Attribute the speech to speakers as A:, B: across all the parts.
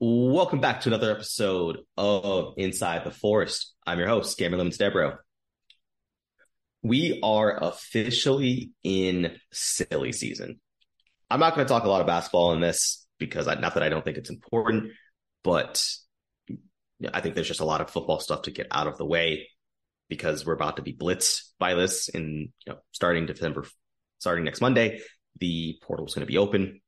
A: Welcome back to another episode of Inside the Forest. I'm your host, Cameron Lemons Debro. We are officially in silly season. I'm not going to talk a lot of basketball in this because I, not that I don't think it's important, but I think there's just a lot of football stuff to get out of the way because we're about to be blitzed by this in you know starting December, starting next Monday. The portal is going to be open.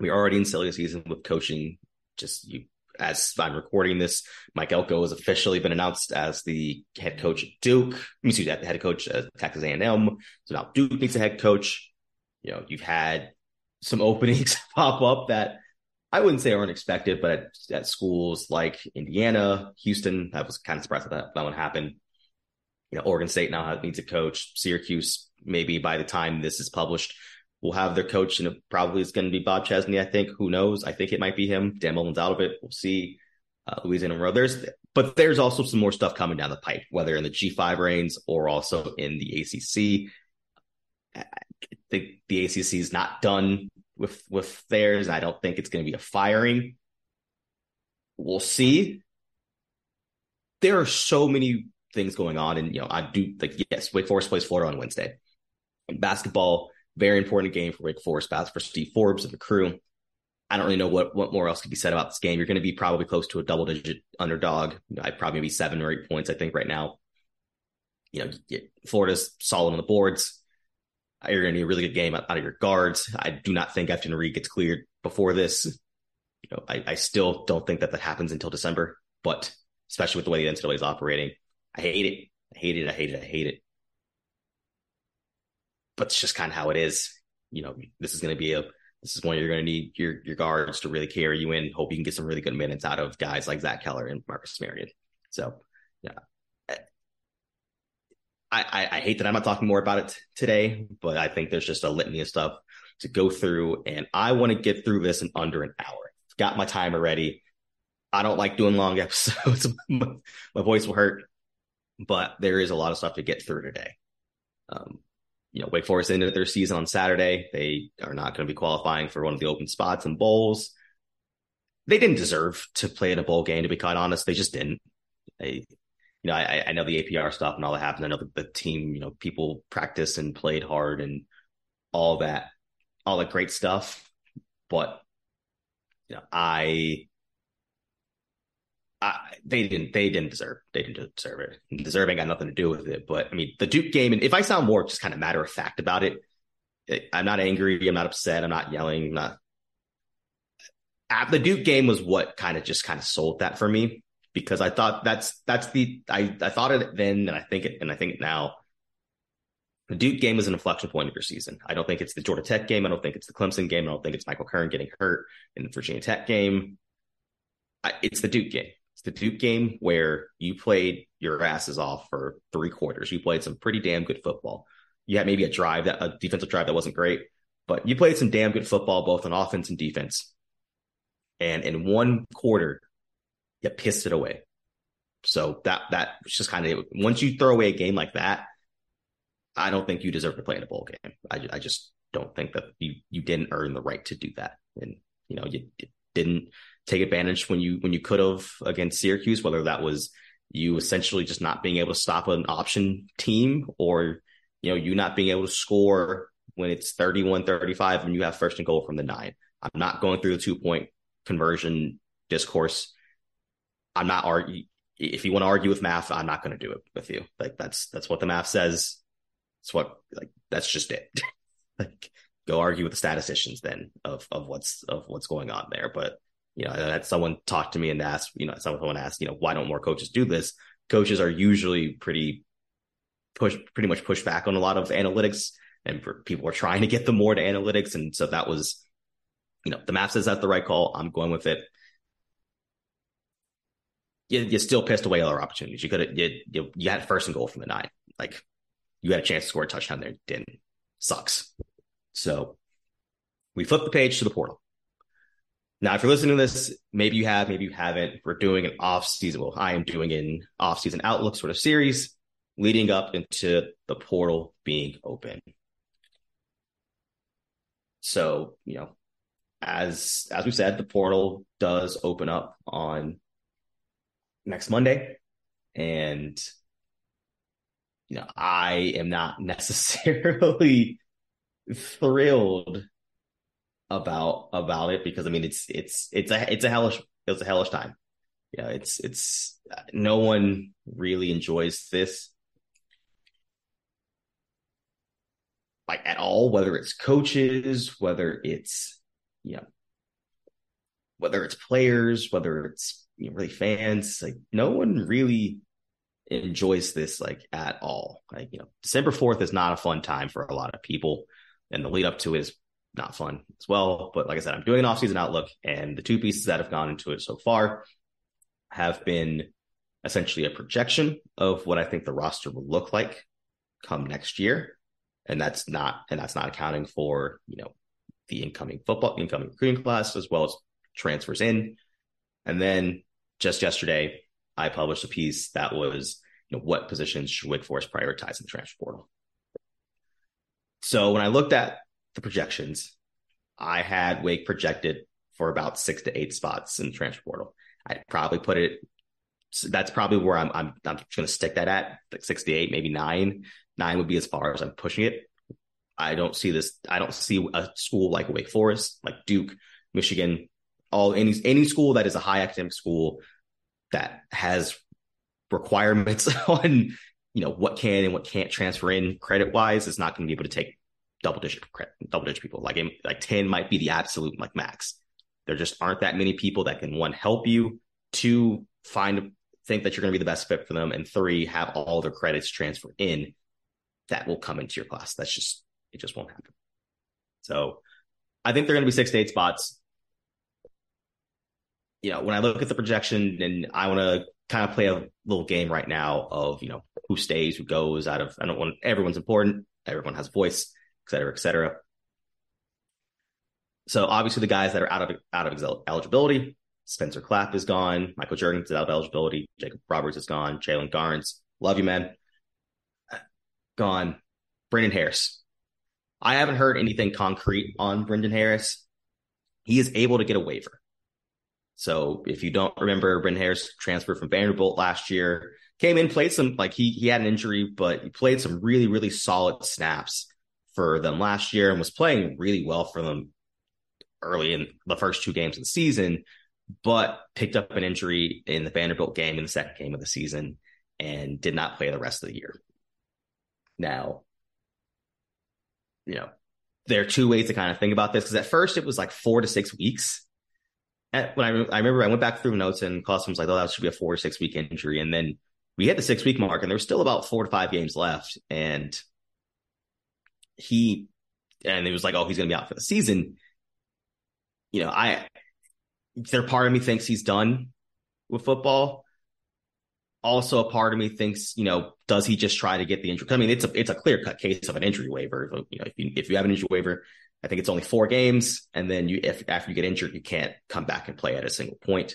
A: We're already in silly season with coaching just you as I'm recording this, Mike Elko has officially been announced as the head coach at Duke. Excuse me, head coach at Texas A&M. So now Duke needs a head coach. You know, you've had some openings pop up that I wouldn't say are unexpected, but at, at schools like Indiana, Houston, I was kind of surprised that that, that one happened. You know, Oregon State now needs a coach. Syracuse, maybe by the time this is published, will have their coach, and it probably is going to be Bob Chesney. I think. Who knows? I think it might be him. Dan Mullen's out of it. We'll see. Uh, Louisiana Monroe. There's, but there's also some more stuff coming down the pipe, whether in the G5 reigns or also in the ACC. I think the ACC is not done with with theirs. I don't think it's going to be a firing. We'll see. There are so many things going on, and you know, I do like yes, Wake Forest plays Florida on Wednesday. Basketball, very important game for Wake Forest, Bats for Steve Forbes and the crew. I don't really know what, what more else could be said about this game. You're going to be probably close to a double digit underdog. I'd probably be seven or eight points, I think, right now. You know, Florida's solid on the boards. You're going to need a really good game out, of your guards. I do not think Efton Reid gets cleared before this. You know, I, I still don't think that that happens until December, but especially with the way the NCAA is operating, I hate it. I hate it. I hate it. I hate it but it's just kind of how it is. You know, this is going to be a this is when you're going to need your your guards to really carry you in. Hope you can get some really good minutes out of guys like Zach Keller and Marqus Marion. So, yeah, I, I, I hate that I'm not talking more about it today, but I think there's just a litany of stuff to go through, and I want to get through this in under an hour. Got my timer ready. I don't like doing long episodes. my voice will hurt, but there is a lot of stuff to get through today. Um, you know, Wake Forest ended their season on Saturday. They are not going to be qualifying for one of the open spots in bowls. They didn't deserve to play in a bowl game, to be quite honest. They just didn't. They, you know, I, I know the APR stuff and all that happened. I know the, the team, you know, people practiced and played hard and all that, all that great stuff. But, you know, I, They didn't they didn't deserve they didn't deserve it. Deserving got nothing to do with it. But I mean, the Duke game, and if I sound more just kind of matter of fact about it, I'm not angry. I'm not upset. I'm not yelling. I'm not. Uh, the Duke game was what kind of just kind of sold that for me because I thought that's that's the I I thought it then and I think it and I think it now. The Duke game is an inflection point of your season. I don't think it's the Georgia Tech game. I don't think it's the Clemson game. I don't think it's Michael Kern getting hurt in the Virginia Tech game. I, it's the Duke game. It's the Duke game where you played your asses off for three quarters. You played some pretty damn good football. You had maybe a drive that a defensive drive that wasn't great, but you played some damn good football both on offense and defense. And in one quarter, you pissed it away. So that that was just kind of once you throw away a game like that, I don't think you deserve to play in a bowl game. I, I just don't think that you you didn't earn the right to do that, and you know you, didn't take advantage when you when you could have against Syracuse, whether that was you essentially just not being able to stop an option team or you know you not being able to score when it's 31-35 and you have first and goal from the nine. I'm not going through the two point conversion discourse. I'm not argue if you want to argue with math, I'm not going to do it with you. Like that's that's what the math says. It's what like that's just it. like go argue with the statisticians then of of what's of what's going on there. But you know, that someone talked to me and asked, you know, someone asked, you know, why don't more coaches do this? Coaches are usually pretty push, pretty much push back on a lot of analytics, and people are trying to get them more to analytics, and so that was, you know, the map says that's the right call. I'm going with it. You, you still pissed away other opportunities. You could have, you, you, you had first and goal from the nine. Like you had a chance to score a touchdown there, didn't. Sucks. So we flip the page to the portal. Now, if you're listening to this, maybe you have, maybe you haven't. We're doing an off season. Well, I am doing an off season outlook sort of series leading up into the portal being open. So, you know, as as we said, the portal does open up on next Monday, and you know I am not necessarily thrilled about about it because I mean it's it's it's a it's a hellish it's a hellish time. Yeah, it's it's no one really enjoys this like at all, whether it's coaches, whether it's know whether it's players, whether it's you know, really fans, like no one really enjoys this like at all. Like, you know, December 4th is not a fun time for a lot of people. And the lead up to it is not fun as well. But like I said, I'm doing an off-season outlook, and the two pieces that have gone into it so far have been essentially a projection of what I think the roster will look like come next year. And that's not and that's not accounting for, you know, the incoming football, incoming recruiting class, as well as transfers in. And then just yesterday, I published a piece that was, you know, what positions should Wake Forest prioritize in the transfer portal? So when I looked at the projections, I had Wake projected for about six to eight spots in the transfer portal. I'd probably put it. That's probably where I'm. I'm. I'm going to stick that at like six to eight, maybe nine. Nine would be as far as I'm pushing it. I don't see this. I don't see a school like Wake Forest, like Duke, Michigan, all any any school that is a high academic school that has requirements on you know what can and what can't transfer in credit wise is not going to be able to take double digit double digit people. Like like ten might be the absolute like max. There just aren't that many people that can one help you, two find think that you're going to be the best fit for them, and three have all their credits transfer in that will come into your class. That's just it just won't happen. So I think they're going to be six to eight spots. You know, when I look at the projection and I want to kind of play a little game right now of, you know, who stays, who goes out of, I don't want, everyone's important. Everyone has voice, et cetera, et cetera. So obviously the guys that are out of, out of eligibility, Spencer Clapp is gone. Michael Jurgens is out of eligibility. Jacob Roberts is gone. Jalen Garnes, love you, man. Gone. Brendan Harris, I haven't heard anything concrete on Brendan Harris. He is able to get a waiver. So if you don't remember, Brendan Harris transferred from Vanderbilt last year, came in, played some like he he had an injury, but he played some really really solid snaps for them last year and was playing really well for them early in the first two games of the season, but picked up an injury in the Vanderbilt game in the second game of the season and did not play the rest of the year. Now, you know, there are two ways to kind of think about this because at first it was like four to six weeks. At, when I, I remember I went back through notes and Clawson was like, oh, that should be a four or six week injury. And then we hit the six week mark and there was still about four to five games left. And he, and it was like, oh, he's going to be out for the season. You know, I, there part of me thinks he's done with football also a part of me thinks, you know, does he just try to get the injury? I mean, it's a it's a clear cut case of an injury waiver. You know, if you if you have an injury waiver, I think it's only four games, and then you if after you get injured, you can't come back and play at a single point.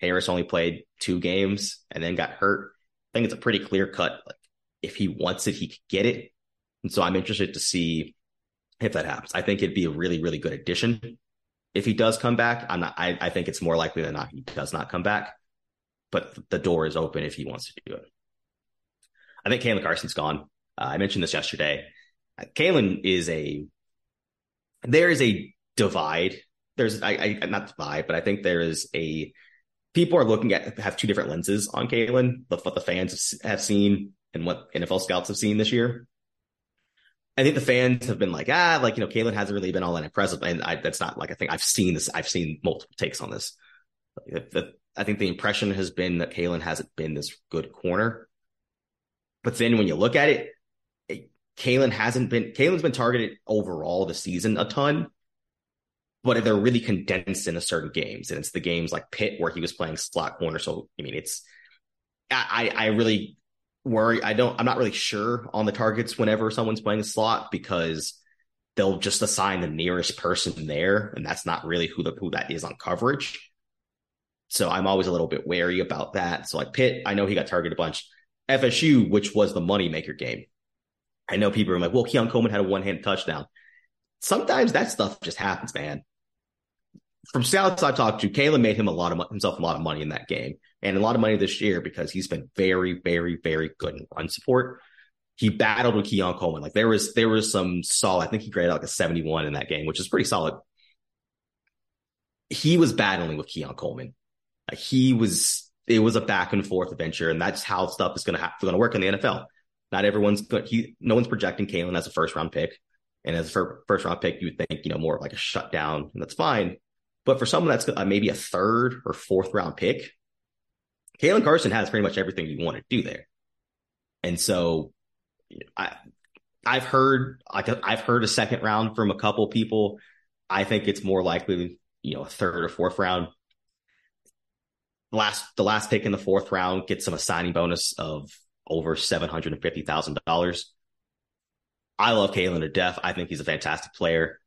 A: Harris only played two games and then got hurt. I think it's a pretty clear cut. Like if he wants it, he could get it. And so I'm interested to see if that happens. I think it'd be a really, really good addition. If he does come back, I'm not I, I think it's more likely than not he does not come back but the door is open if he wants to do it. I think Caelen Carson's gone. Uh, I mentioned this yesterday. Uh, Caelen is a there is a divide. There's I, I not divide, but I think there is a people are looking at have two different lenses on Caelen. What the fans have seen and what NFL scouts have seen this year. I think the fans have been like, ah, like you know, Caelen hasn't really been all that impressive, and I, that's not like I think I've seen this. I've seen multiple takes on this. The, I think the impression has been that Caelen hasn't been this good corner. But then when you look at it, it Caelen hasn't been Caelen's been targeted overall the season a ton, but they're really condensed into certain games. And it's the games like Pitt where he was playing slot corner. So I mean it's I I really worry. I don't I'm not really sure on the targets whenever someone's playing a slot because they'll just assign the nearest person there, and that's not really who the who that is on coverage. So I'm always a little bit wary about that. So like Pitt, I know he got targeted a bunch. FSU, which was the moneymaker game. I know people are like, well, Keon Coleman had a one hand touchdown. Sometimes that stuff just happens, man. from scouts I talked to, Caelen made him a lot of himself a lot of money in that game and a lot of money this year because he's been very, very, very good in run support. He battled with Keon Coleman. Like there was there was some solid. I think he graded like a 71 in that game, which is pretty solid. He was battling with Keon Coleman. Like he was it was a back and forth adventure, and that's how stuff is gonna have gonna work in the NFL. Not everyone's good. He no one's projecting Caelen as a first round pick. And as a first round pick, you would think, you know, more of like a shutdown, and that's fine. But for someone that's uh, maybe a third or fourth round pick, Caelen Carson has pretty much everything you want to do there. And so I, I've heard, like, I've heard a second round from a couple people. I think it's more likely, you know, a third or fourth round. Last, the last pick in the fourth round gets him a signing bonus of over $750,000. I love Caelen to death. I think he's a fantastic player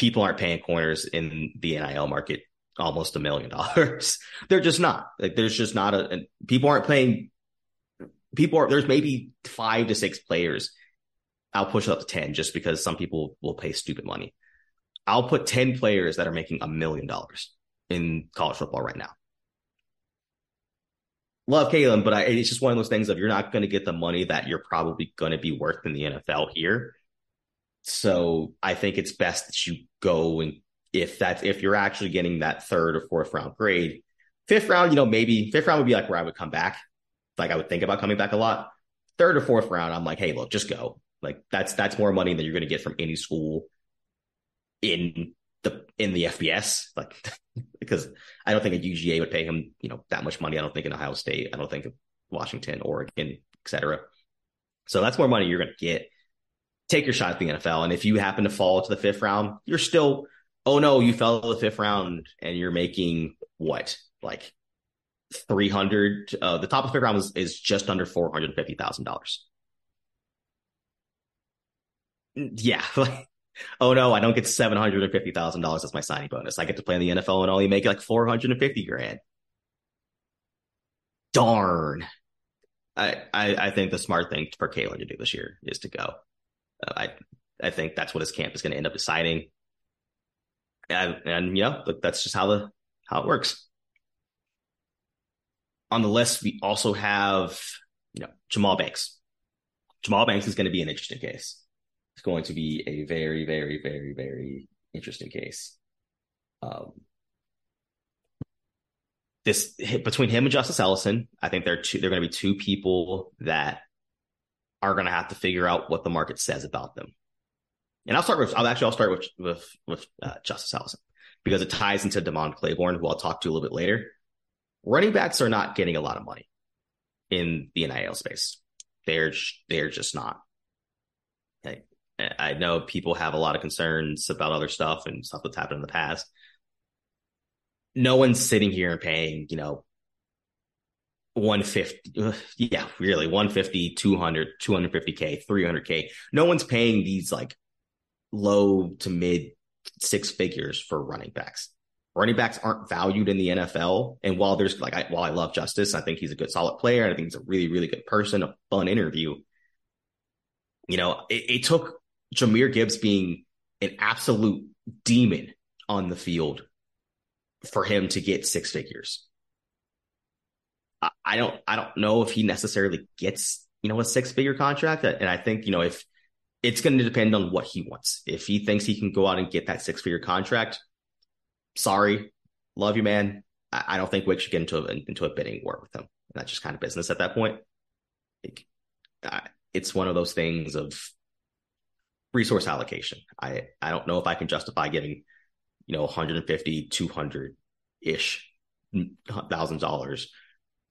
A: people aren't paying corners in the NIL market almost a million dollars. They're just not. Like there's just not a people aren't playing people are there's maybe five to six players. I'll push it up to 10 just because some people will pay stupid money. I'll put 10 players that are making a million dollars in college football right now. Love Caelen, but I, it's just one of those things of you're not going to get the money that you're probably going to be worth in the NFL here. So I think it's best that you go and if that's if you're actually getting that third or fourth round grade, fifth round, you know, maybe fifth round would be like where I would come back. Like I would think about coming back a lot. Third or fourth round, I'm like, hey, look, just go. Like that's that's more money than you're going to get from any school in the in the FBS. Like because I don't think a UGA would pay him, you know, that much money. I don't think in Ohio State. I don't think of Washington, Oregon, etc. So that's more money you're going to get take your shot at the NFL. And if you happen to fall to the fifth round, you're still, oh no, you fell to the fifth round and you're making what? Like 300. Uh, the top of the fifth round is, is just under $450,000. Yeah. Like, oh no, I don't get $750,000 as my signing bonus. I get to play in the NFL and only make like 450 grand. Darn. I, I, I think the smart thing for Caelen to do this year is to go. Uh, I I think that's what his camp is going to end up deciding. And, and you know, that's just how the how it works. On the list, we also have you know Jahmal Banks. Jahmal Banks is going to be an interesting case. It's going to be a very, very, very, very interesting case. Um, this between him and Justice Ellison, I think they're two. They're going to be two people that are going to have to figure out what the market says about them. And I'll start with, I'll actually, I'll start with, with, with uh, Justice Ellison because it ties into Demond Claiborne, who I'll talk to a little bit later. Running backs are not getting a lot of money in the NIL space. They're, they're just not. I know people have a lot of concerns about other stuff and stuff that's happened in the past. No one's sitting here and paying, you know, 150 yeah really 150 200 250k 300k no one's paying these like low to mid six figures for running backs. Running backs aren't valued in the NFL and while there's like I, while I love Justice I think he's a good solid player and I think he's a really really good person a fun interview. You know it, it took Jahmyr Gibbs being an absolute demon on the field for him to get six figures I don't I don't know if he necessarily gets you know a six figure contract, and I think you know if it's going to depend on what he wants. If he thinks he can go out and get that six figure contract, sorry, love you, man. I, I don't think Wake should get into a, into a bidding war with him. That's just kind of business at that point. Like, it's one of those things of resource allocation. I I don't know if I can justify giving you know 150 200 ish mm, thousand dollars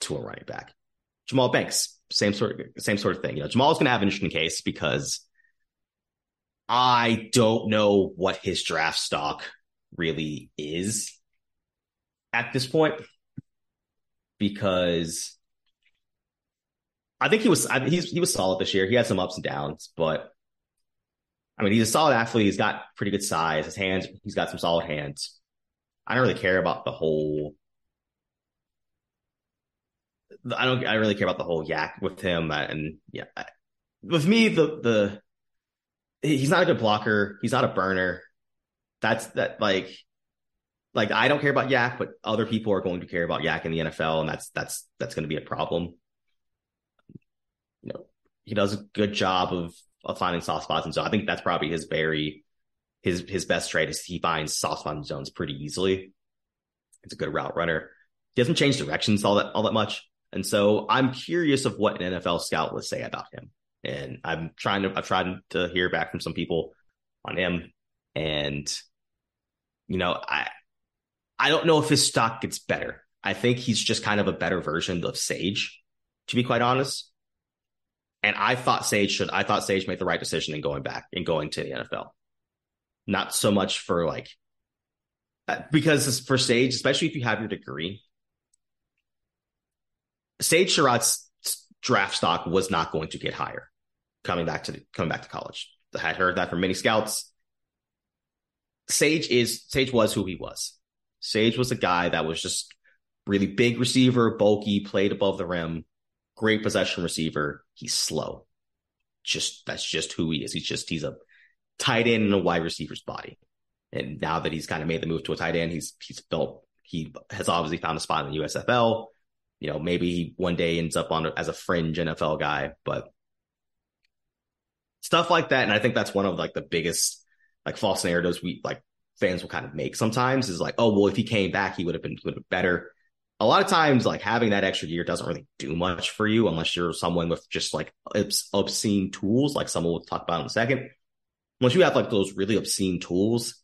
A: to a running back. Jahmal Banks, same sort of same sort of thing. You know, Jahmal's going to have an interesting case because I don't know what his draft stock really is at this point because I think he was I, he's he was solid this year. He had some ups and downs, but I mean, he's a solid athlete. He's got pretty good size. His hands, he's got some solid hands. I don't really care about the whole I don't I really care about the whole YAC with him and yeah with me the the he's not a good blocker he's not a burner that's that like like I don't care about YAC, but other people are going to care about YAC in the NFL, and that's that's that's going to be a problem. You know, he does a good job of of finding soft spots, and so I think that's probably his very his his best trait is he finds soft spot zones pretty easily. It's a good route runner. He doesn't change directions all that all that much, and so I'm curious of what an NFL scout would say about him. And I'm trying to I've tried to hear back from some people on him, and you know I I don't know if his stock gets better. I think he's just kind of a better version of Sage, to be quite honest. And I thought Sage should I thought Sage made the right decision in going back and going to the NFL. Not so much for like uh, because for Sage, especially if you have your degree, Sage Surratt's draft stock was not going to get higher coming back to coming back to college. I had heard that from many scouts. Sage is Sage was who he was. Sage was a guy that was just really big receiver, bulky, played above the rim, great possession receiver. He's slow. Just that's just who he is. He's just he's a tight end in a wide receiver's body. And now that he's kind of made the move to a tight end, he's he's built he has obviously found a spot in the USFL. You know, maybe he one day ends up on as a fringe NFL guy, but stuff like that. And I think that's one of like the biggest like false narratives we like fans will kind of make sometimes is like, oh, well, if he came back, he would have been, would have been better. A lot of times, like having that extra gear doesn't really do much for you unless you're someone with just like obscene tools, like someone we'll talk about in a second. Once you have like those really obscene tools,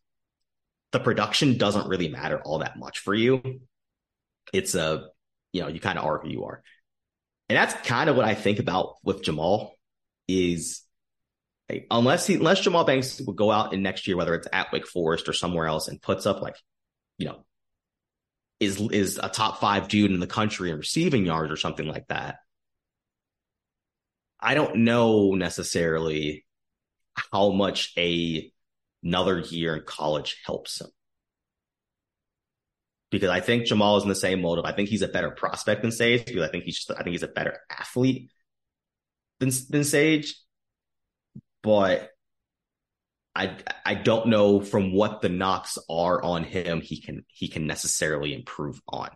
A: the production doesn't really matter all that much for you. It's a, you know, you kind of are who you are. And that's kind of what I think about with Jahmal is unless he, unless Jahmal Banks would go out in next year, whether it's at Wake Forest or somewhere else, and puts up like, you know, is is a top five dude in the country in receiving yards or something like that. I don't know necessarily how much a another year in college helps him. Because I think Jahmal is in the same motive. I think he's a better prospect than Sage because I think he's just I think he's a better athlete than than Sage but I I don't know from what the knocks are on him he can he can necessarily improve on.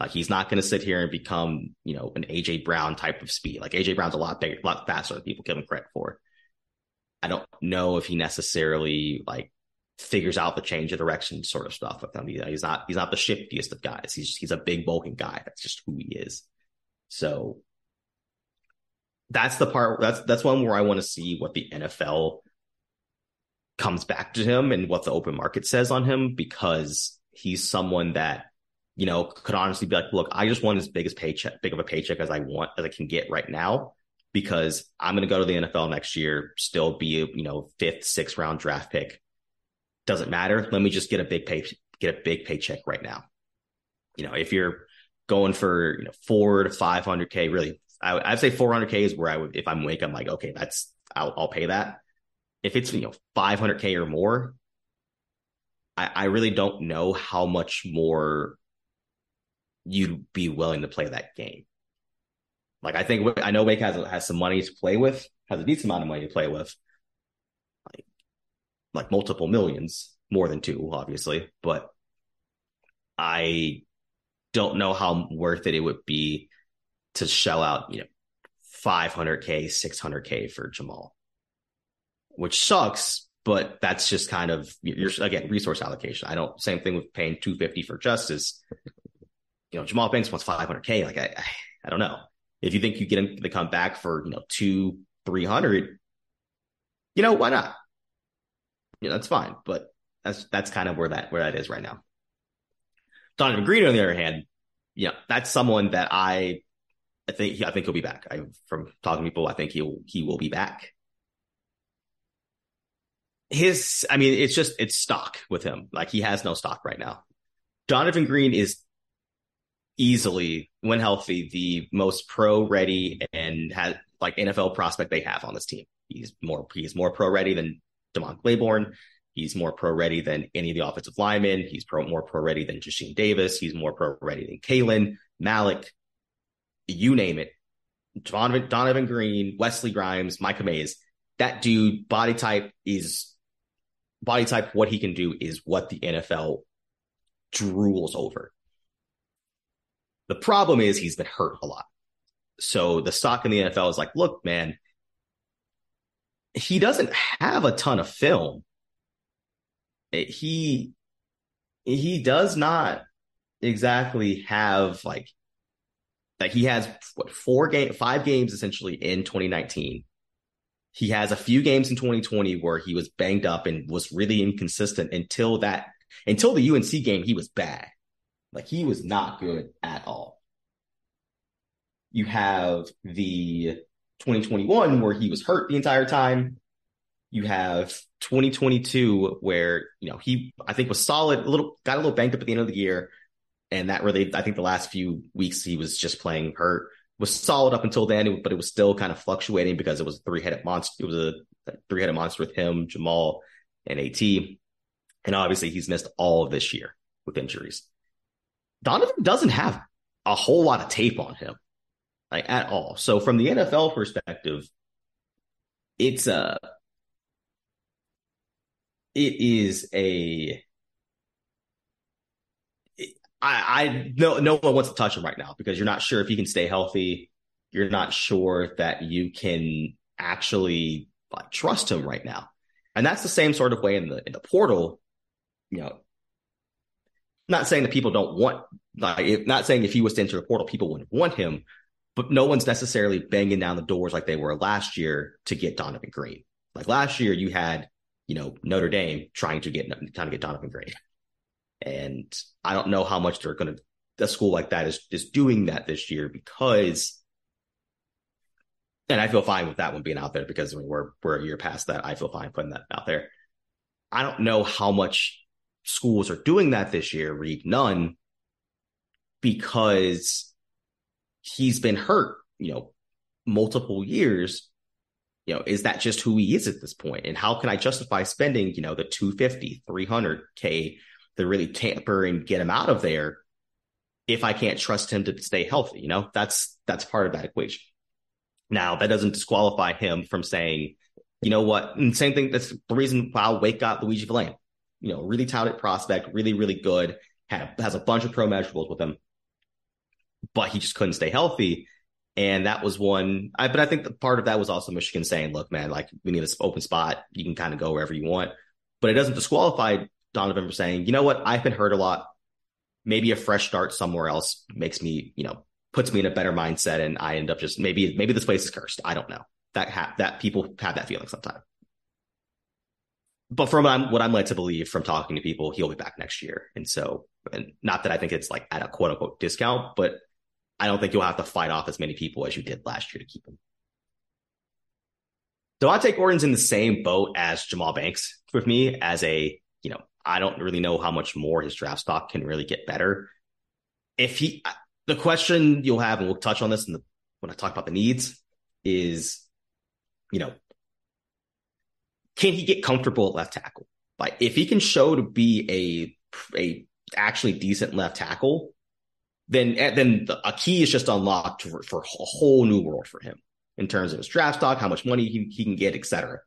A: Like he's not going to sit here and become you know an AJ Brown type of speed. Like AJ Brown's a lot bigger, a lot faster than people give him credit for. I don't know if he necessarily like figures out the change of direction sort of stuff with him. He's not he's not the shiftiest of guys. He's he's a big bulking guy. That's just who he is. So that's the part that's that's one where I want to see what the NFL comes back to him and what the open market says on him because he's someone that you know could honestly be like, look, I just want as big as paycheck, big of a paycheck as I want as I can get right now because I'm going to go to the NFL next year, still be a you know fifth, sixth round draft pick. Doesn't matter. Let me just get a big pay, get a big paycheck right now. You know, if you're going for you know four to five hundred k, really I would, I'd say 400k is where I would, if I'm Wake, I'm like, okay, that's, I'll, I'll pay that. If it's, you know, 500k or more, I, I really don't know how much more you'd be willing to play that game. Like, I think, I know Wake has, has some money to play with, has a decent amount of money to play with, like, like multiple millions, more than two, obviously, but I don't know how worth it it would be to shell out, you know, 500K, 600K for Jahmal, which sucks, but that's just kind of, you're, again, resource allocation. I don't, same thing with paying 250 for justice. You know, Jahmal Banks wants 500K. Like, I, I, I don't know. If you think you get him to come back for, you know, two, 300, you know, why not? You know, that's fine. But that's, that's kind of where that, where that is right now. Donavon Greene, on the other hand, you know, that's someone that I I think I think he'll be back. I from talking to people, I think he'll he will be back. His, I mean, it's just it's stock with him. Like he has no stock right now. Donavon Greene is easily, when healthy, the most pro ready and has like NFL prospect they have on this team. He's more he's more pro ready than Demond Claiborne. He's more pro ready than any of the offensive linemen. He's pro more pro ready than Jasheen Davis. He's more pro ready than Caelen Malik you name it. Donavon, Donavon Greene, Wesley Grimes, Micah Mays. That dude, body type is body type. What he can do is what the NFL drools over. The problem is he's been hurt a lot. So the stock in the NFL is like, look, man, he doesn't have a ton of film. He he does not exactly have like like he has what four game five games essentially in 2019 he has a few games in 2020 where he was banged up and was really inconsistent until that until the UNC game he was bad. Like he was not good at all. You have the 2021 where he was hurt the entire time. You have 2022 where, you know, he I think was solid, a little got a little banged up at the end of the year. And that really I think the last few weeks he was just playing hurt was solid up until then, but it was still kind of fluctuating because it was a three headed monster. It was a three headed monster with him, Jahmal, and AT. And obviously, he's missed all of this year with injuries. Donavon doesn't have a whole lot of tape on him, like at all. So, from the NFL perspective, it's a it is a I, I no no one wants to touch him right now because you're not sure if he can stay healthy. You're not sure that you can actually like, trust him right now, and that's the same sort of way in the in the portal. You know, not saying that people don't want like if, not saying if he was to enter the portal, people wouldn't want him, but no one's necessarily banging down the doors like they were last year to get Donavon Greene. Like last year, you had you know Notre Dame trying to get trying to get Donavon Greene. And I don't know how much they're going to, a school like that is, is doing that this year because, and I feel fine with that one being out there because I mean, we're, we're a year past that. I feel fine putting that out there. I don't know how much schools are doing that this year, read none, because he's been hurt, you know, multiple years. You know, is that just who he is at this point? And how can I justify spending, you know, the 250, 300K to really tamper and get him out of there if I can't trust him to stay healthy. You know, that's that's part of that equation. Now, that doesn't disqualify him from saying, you know what, and same thing. That's the reason why Wake got Luigi Vilain. You know, really touted prospect, really, really good, has a bunch of pro measurables with him, but he just couldn't stay healthy. And that was one. I, but I think the part of that was also Michigan saying, look, man, like we need this open spot. You can kind of go wherever you want. But it doesn't disqualify Donavon for saying, you know what, I've been hurt a lot. Maybe a fresh start somewhere else makes me, you know, puts me in a better mindset, and I end up just maybe maybe this place is cursed. I don't know. That ha- that people have that feeling sometimes. But from what I'm, what I'm led to believe from talking to people, he'll be back next year. And so, and not that I think it's like at a quote unquote discount, but I don't think you'll have to fight off as many people as you did last year to keep him. Devontae Gordon's in the same boat as Jahmal Banks with me as a, you know, I don't really know how much more his draft stock can really get better. If he, the question you'll have, and we'll touch on this the, when I talk about the needs, is, you know, can he get comfortable at left tackle? Like, if he can show to be a a actually decent left tackle, then then the, a key is just unlocked for, for a whole new world for him in terms of his draft stock, how much money he, he can get, etc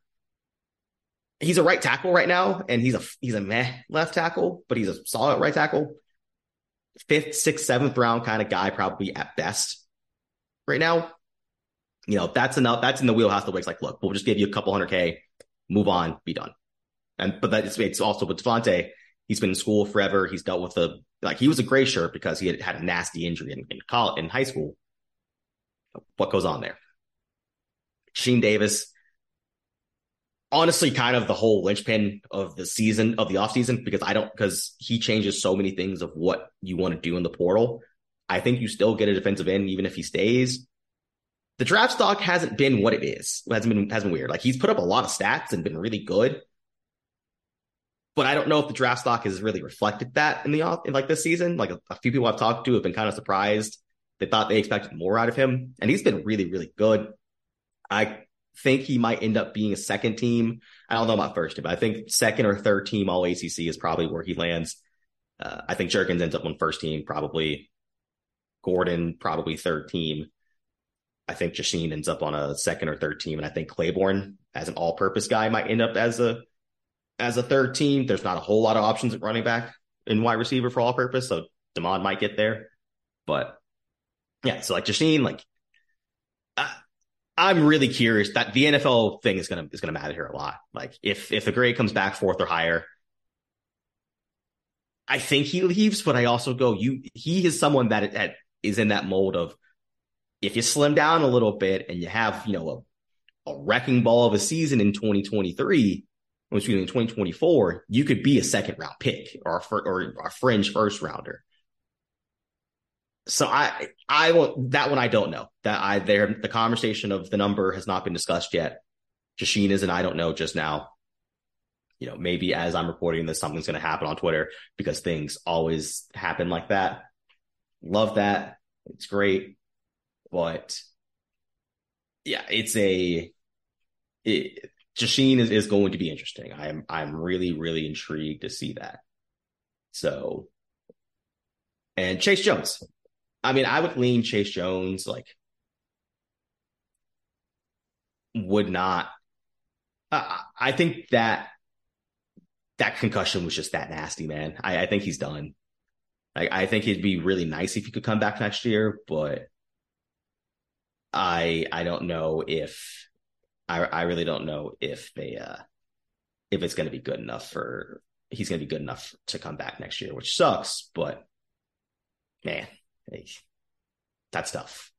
A: he's a right tackle right now, and he's a he's a meh left tackle, but he's a solid right tackle. Fifth, sixth, seventh round kind of guy, probably at best right now. You know, that's enough. That's in the wheelhouse. The it's like, look, we'll just give you a couple hundred K, move on, be done. And but that's it's also with Devontae. He's been in school forever. He's dealt with the like he was a gray shirt because he had had a nasty injury in, in college in high school. What goes on there? Sheen Davis, honestly kind of the whole linchpin of the season of the offseason because I don't because he changes so many things of what you want to do in the portal. I think you still get a defensive end even if he stays. The draft stock hasn't been what it is. It hasn't been has been weird. Like he's put up a lot of stats and been really good. But I don't know if the draft stock has really reflected that in the off in like this season. Like a, a few people I've talked to have been kind of surprised. They thought they expected more out of him, and he's been really, really good. I think he might end up being a second team. I don't know about first team, but I think second or third team all ACC is probably where he lands. Uh, I think Jurgens ends up on first team, probably. Gordon, probably third team. I think Jasheen ends up on a second or third team, and I think Claiborne, as an all-purpose guy, might end up as a as a third team. There's not a whole lot of options at running back and wide receiver for all purpose. So Demond might get there. But yeah, so like Jasheen, like I'm really curious that the NFL thing is gonna is gonna matter here a lot. Like if if the grade comes back fourth or higher, I think he leaves, but I also go, you he is someone that, that is in that mold of if you slim down a little bit and you have, you know, a, a wrecking ball of a season in 2023, excuse me, in 2024, you could be a second round pick or a, or a fringe first rounder. So I, I will, that one I don't know that I, there, the conversation of the number has not been discussed yet. Jasheen is, and I don't know just now. You know, maybe as I'm reporting this, something's going to happen on Twitter because things always happen like that. Love that. It's great. But yeah, it's a, it, Jasheen is, is going to be interesting. I'm, I'm really, really intrigued to see that. So, and Chase Jones, I mean, I would lean Chase Jones, like, would not. Uh, I think that that concussion was just that nasty, man. I, I think he's done. I, I think it'd be really nice if he could come back next year, but I I don't know if I I really don't know if they uh if it's going to be good enough for he's going to be good enough to come back next year, which sucks, but man, hey, that's tough.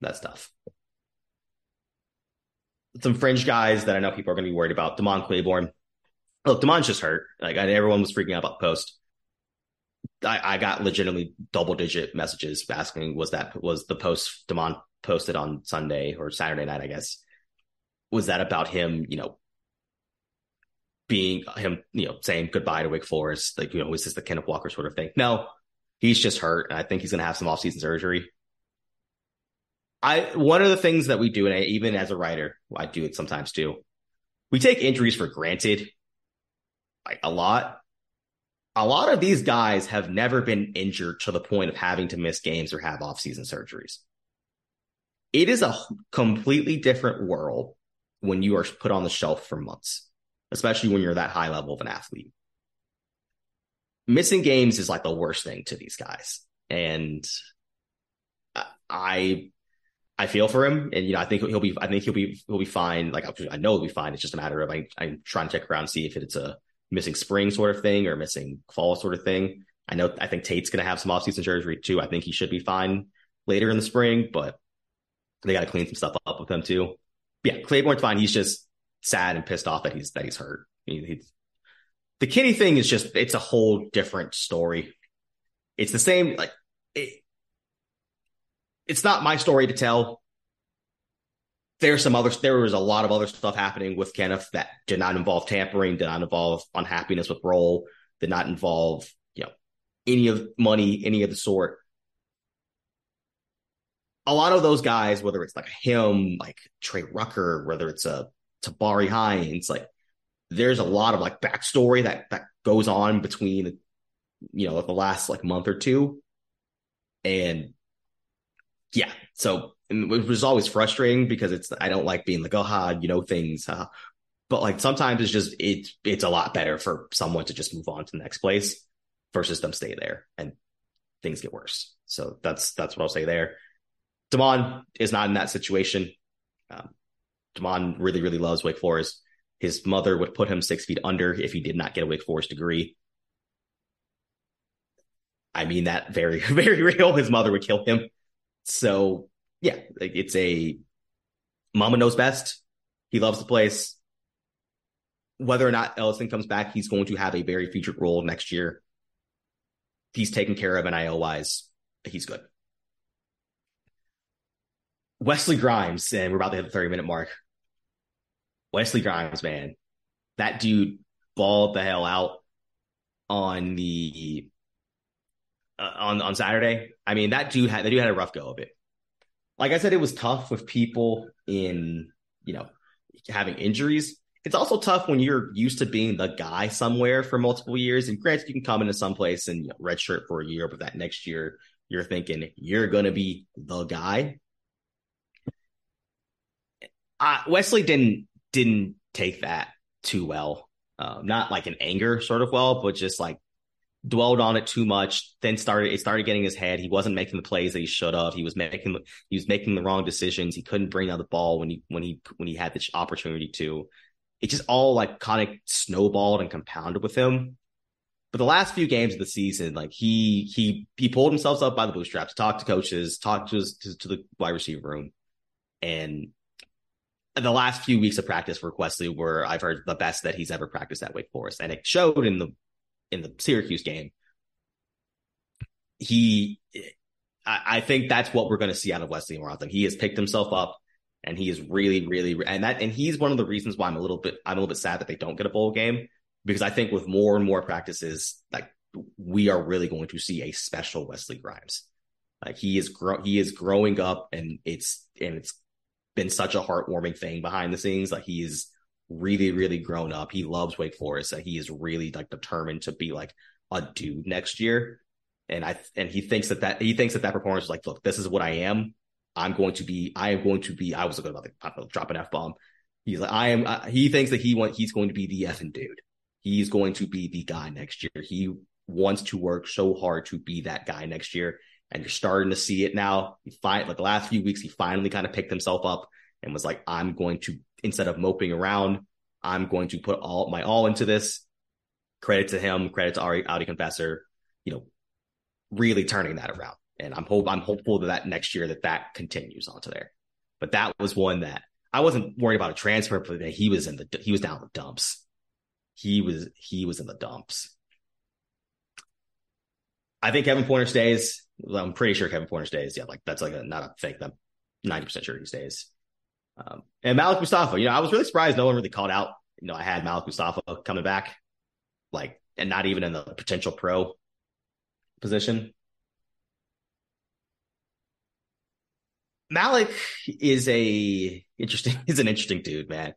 A: That's tough. Some fringe guys that I know people are going to be worried about. Demond Claiborne. Look, Demond's just hurt. Like everyone was freaking out about post. I, I got legitimately double digit messages asking was that was the post Demond posted on Sunday or Saturday night, I guess. Was that about him, you know, being him, you know, saying goodbye to Wake Forest? Like, you know, is this the Kenneth Walker sort of thing? No, he's just hurt. And I think he's going to have some offseason surgery. I, one of the things that we do, and I, even as a writer, I do it sometimes too. We take injuries for granted like a lot. A lot of these guys have never been injured to the point of having to miss games or have offseason surgeries. It is a completely different world when you are put on the shelf for months, especially when you're that high level of an athlete missing games is like the worst thing to these guys. And I, I feel for him, and you know, I think he'll be, I think he'll be, he'll be fine. Like I know he'll be fine. It's just a matter of I, I'm trying to check around and see if it's a missing spring sort of thing or missing fall sort of thing. I know, I think Tate's going to have some offseason surgery too. I think he should be fine later in the spring, but they got to clean some stuff up with him too. Yeah, Claiborne's fine. He's just sad and pissed off that he's that he's hurt. He, he's the Kenny thing is just it's a whole different story. It's the same like it, it's not my story to tell. There's some other there was a lot of other stuff happening with Kenneth that did not involve tampering, did not involve unhappiness with role, did not involve, you know, any of money, any of the sort. A lot of those guys, whether it's like him, like Trey Rucker, whether it's a Tabari Hines, like there's a lot of like backstory that that goes on between you know like the last like month or two. And yeah so it was always frustrating because it's i don't like being like oh ha you know things but like sometimes it's just it's it's a lot better for someone to just move on to the next place versus them stay there and things get worse. So that's that's what i'll say there. Demond is not in that situation. Um, Demond really really loves wake forest his mother would put him six feet under if he did not get a Wake Forest degree. I mean that very, very real. His mother would kill him. So yeah, it's a mama knows best. He loves the place. Whether or not Ellison comes back, he's going to have a very featured role next year. He's taken care of NIL wise. He's good. Wesley Grimes, and we're about to hit the 30 minute mark. Wesley Grimes, man, that dude balled the hell out on the uh, on on Saturday. I mean, that dude had that dude had a rough go of it. Like I said, it was tough with people in you know having injuries. It's also tough when you're used to being the guy somewhere for multiple years. And granted, you can come into some place and you know, redshirt for a year, but that next year you're thinking you're gonna be the guy. Uh, Wesley didn't didn't take that too well. Um, not like an anger sort of well, but just like dwelled on it too much. Then started it started getting his head. He wasn't making the plays that he should have. He was making he was making the wrong decisions. He couldn't bring out the ball when he when he when he had the opportunity to. It just all like kind of snowballed and compounded with him. But the last few games of the season, like he he he pulled himself up by the bootstraps, talked to coaches, talked to his, to, to the wide receiver room, and the last few weeks of practice for Wesley were I've heard the best that he's ever practiced at Wake Forest, and it showed in the in the Syracuse game. He, I, I think that's what we're going to see out of Wesley Wortham. He has picked himself up, and he is really, really, and that, and he's one of the reasons why I'm a little bit, I'm a little bit sad that they don't get a bowl game because I think with more and more practices, like we are really going to see a special Wesley Grimes. Like he is, grow, he is growing up, and it's and it's been such a heartwarming thing behind the scenes. Like he's really, really grown up. He loves Wake Forest. That he is really like determined to be like a dude next year. And I and he thinks that that he thinks that that performance is like, look, this is what I am. I'm going to be. I am going to be. I was about to drop an f bomb. He's like, I am. Uh, he thinks that he want. He's going to be the effing dude. He's going to be the guy next year. He wants to work so hard to be that guy next year and you're starting to see it now. He find like the last few weeks, he finally kind of picked himself up and was like, I'm going to instead of moping around, I'm going to put all my all into this. Credit to him, credit to Ari Audi Confessor, you know, really turning that around. And I'm hope I'm hopeful that, that next year that that continues onto there. But that was one that I wasn't worried about a transfer, but he was in the he was down the dumps. He was he was in the dumps. I think Kevin Pointer stays. I'm pretty sure Kevin Pointer stays. Yeah, like that's like a not a fake. I'm 90% sure he stays. Um, and Malik Mustapha, you know, I was really surprised no one really called out. You know, I had Malik Mustapha coming back, like, and not even in the potential pro position. Malik is a interesting He's an interesting dude, man.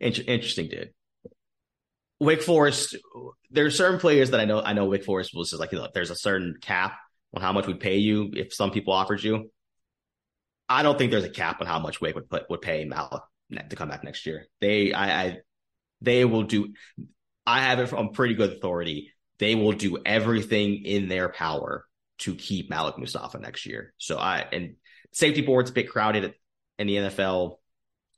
A: Inter- interesting dude. Wake Forest, there are certain players that I know. I know Wake Forest was just like, you know, there's a certain cap on how much we'd pay you if some people offered you. I don't think there's a cap on how much Wake would put would pay Malik to come back next year. They, I, I, they will do. I have it from pretty good authority. They will do everything in their power to keep Malik Mustapha next year. So I and safety board's a bit crowded in the NFL.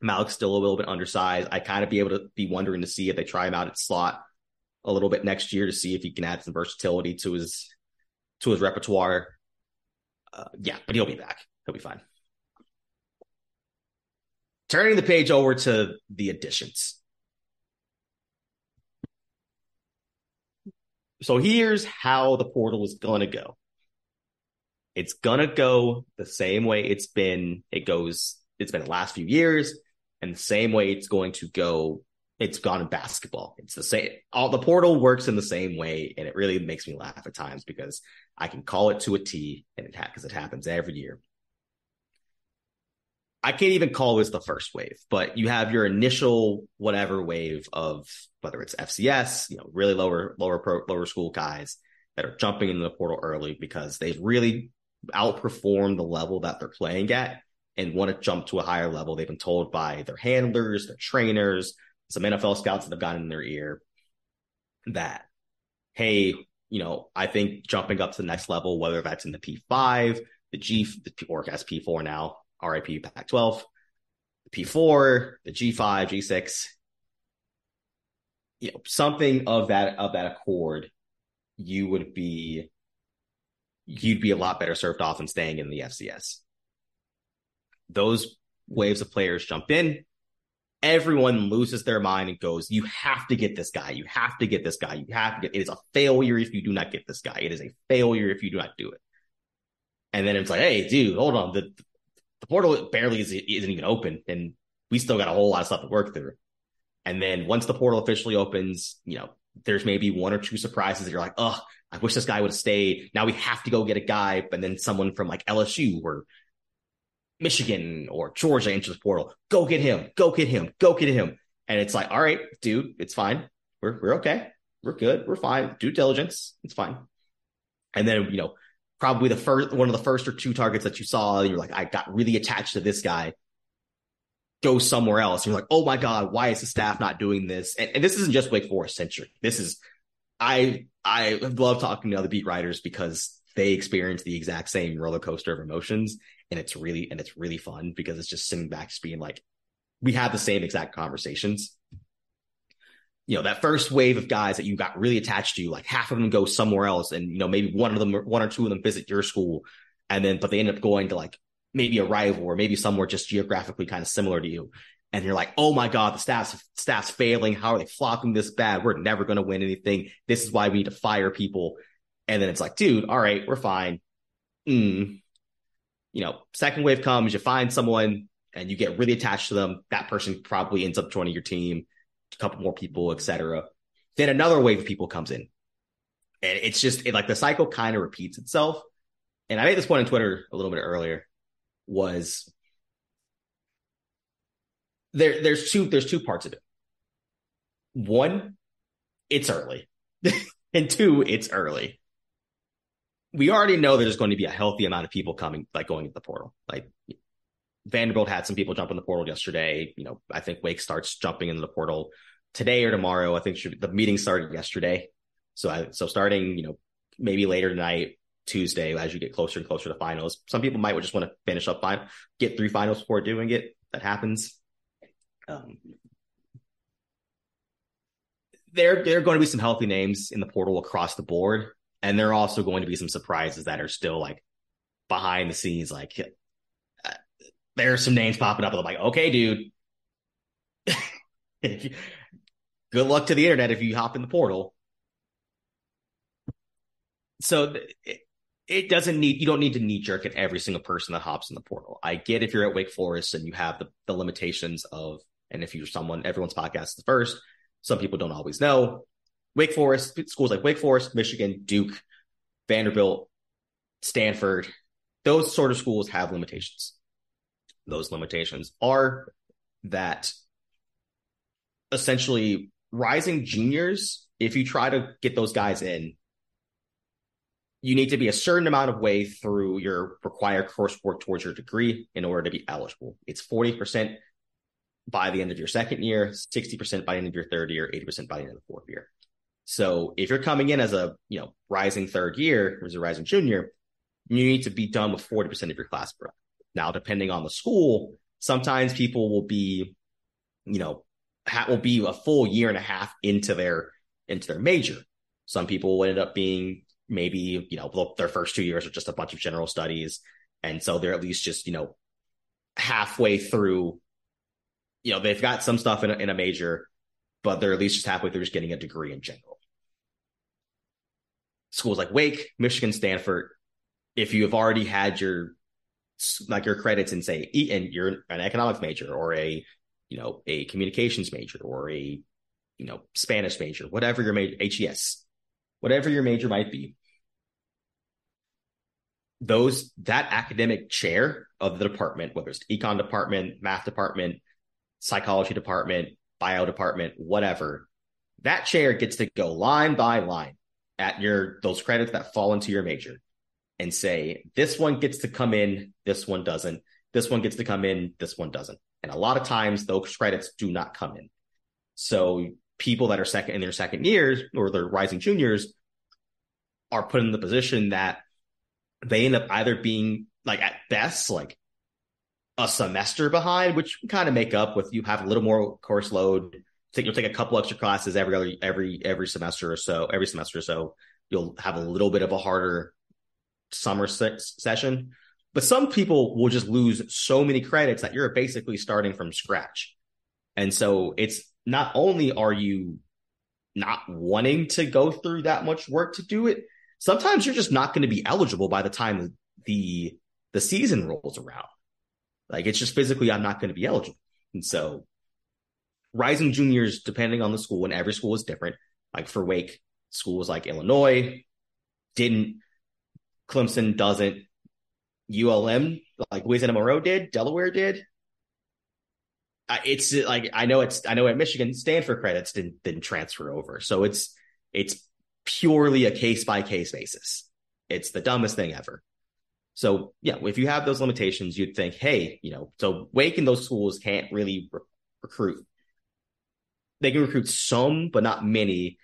A: Malik's still a little bit undersized. I kind of be able to be wondering to see if they try him out at slot a little bit next year to see if he can add some versatility to his to his repertoire. Uh, yeah, but he'll be back. He'll be fine. Turning the page over to the additions. So here's how the portal is going to go. It's going to go the same way it's been. It goes, it's been the last few years and the same way it's going to go. It's gone in basketball. It's the same. All the portal works in the same way. And it really makes me laugh at times because I can call it to a T and it because it happens every year. I can't even call this the first wave, but you have your initial whatever wave of whether it's FCS, you know, really lower lower pro, lower school guys that are jumping into the portal early because they've really outperformed the level that they're playing at and want to jump to a higher level. They've been told by their handlers, their trainers, some NFL scouts that have gotten in their ear that, hey, you know, I think jumping up to the next level, whether that's in the P5, the G, the, or as P4 now, RIP Pac 12, the P4, the G5, G6, you know, something of that of that accord, you would be you'd be a lot better served off than staying in the FCS. Those waves of players jump in. Everyone loses their mind and goes, You have to get this guy. You have to get this guy. You have to get it is a failure if you do not get this guy. It is a failure if you do not do it. And then it's like, hey, dude, hold on. The the portal barely is, isn't even open, and we still got a whole lot of stuff to work through. And then once the portal officially opens, you know, there's maybe one or two surprises that you're like, oh, I wish this guy would have stayed. Now we have to go get a guy, but then someone from like LSU or Michigan or Georgia enters the portal. Go get him. Go get him. Go get him. And it's like, all right, dude, it's fine. We're we're okay. We're good. We're fine. Due diligence. It's fine. And then, you know, probably the first one of the first or two targets that you saw, you're like, I got really attached to this guy. Go somewhere else. You're like, oh my God, why is the staff not doing this? And, and this isn't just Wake Forest centric. This is I I love talking to other beat writers because they experience the exact same roller coaster of emotions, and it's really and it's really fun because it's just sitting back, just being like, we have the same exact conversations. You know, that first wave of guys that you got really attached to, like half of them go somewhere else, and you know maybe one of them, one or two of them visit your school, and then but they end up going to like maybe a rival or maybe somewhere just geographically kind of similar to you. And you're like, oh my God, the staff's staff's failing. How are they flopping this bad? We're never going to win anything. This is why we need to fire people. And then it's like, dude, all right, we're fine. Mm. You know, second wave comes, you find someone and you get really attached to them. That person probably ends up joining your team, a couple more people, etc. Then another wave of people comes in. And it's just it, like the cycle kind of repeats itself. And I made this point on Twitter a little bit earlier was there there's two there's two parts of it. One, it's early. and two, it's early. We already know that there's going to be a healthy amount of people coming, like going into the portal. Like Vanderbilt had some people jump in the portal yesterday. You know, I think Wake starts jumping into the portal today or tomorrow. I think should, the meeting started yesterday. So I, so starting, you know, maybe later tonight, Tuesday, as you get closer and closer to finals. Some people might just want to finish up fine, get three finals before doing it. That happens. Um, there, there are going to be some healthy names in the portal across the board, and there are also going to be some surprises that are still like behind the scenes. Like uh, there are some names popping up, and I'm like, okay, dude. good luck to the internet if you hop in the portal. So it, it doesn't need you don't need to knee jerk at every single person that hops in the portal. I get if you're at Wake Forest and you have the, the limitations of and if you're someone everyone's podcast is the first, some people don't always know. Wake Forest, schools like Wake Forest, Michigan, Duke, Vanderbilt, Stanford, those sort of schools have limitations. Those limitations are that essentially rising juniors, if you try to get those guys in, you need to be a certain amount of way through your required coursework towards your degree in order to be eligible. It's 40% by the end of your second year, 60% by the end of your third year, 80% by the end of the fourth year. So if you're coming in as a, you know, rising third year or as a rising junior, you need to be done with 40% of your class prep. Now, depending on the school, sometimes people will be, you know, ha- will be a full year and a half into their into their major. Some people will end up being maybe you know their first two years are just a bunch of general studies and so they're at least just you know halfway through you know they've got some stuff in a, in a major but they're at least just halfway through just getting a degree in general schools like wake michigan stanford if you have already had your like your credits in say and you're an economics major or a you know a communications major or a you know spanish major whatever your major hes whatever your major might be, those that academic chair of the department, whether it's econ department, math department, psychology department, bio department, whatever, that chair gets to go line by line at your those credits that fall into your major and say this one gets to come in, this one doesn't. This one gets to come in, this one doesn't. And a lot of times those credits do not come in. So people that are second in their second years or they're rising juniors are put in the position that they end up either being like at best like a semester behind, which kind of make up with you have a little more course load. You'll take a couple extra classes every other every every semester or so. Every semester or so, you'll have a little bit of a harder summer se- session. But some people will just lose so many credits that you're basically starting from scratch. And so it's not only are you not wanting to go through that much work to do it, sometimes you're just not going to be eligible by the time the the season rolls around. Like it's just physically, I'm not going to be eligible. And so rising juniors, depending on the school, and every school is different. Like for Wake, schools like Illinois didn't, Clemson doesn't, ULM, like Louisiana Monroe did, Delaware did it's like I know it's I know at Michigan Stanford credits didn't didn't transfer over, so it's it's purely a case by case basis. It's the dumbest thing ever. So yeah, if you have those limitations, you'd think, hey, you know, so Wake and those schools can't really re- recruit. They can recruit some, but not many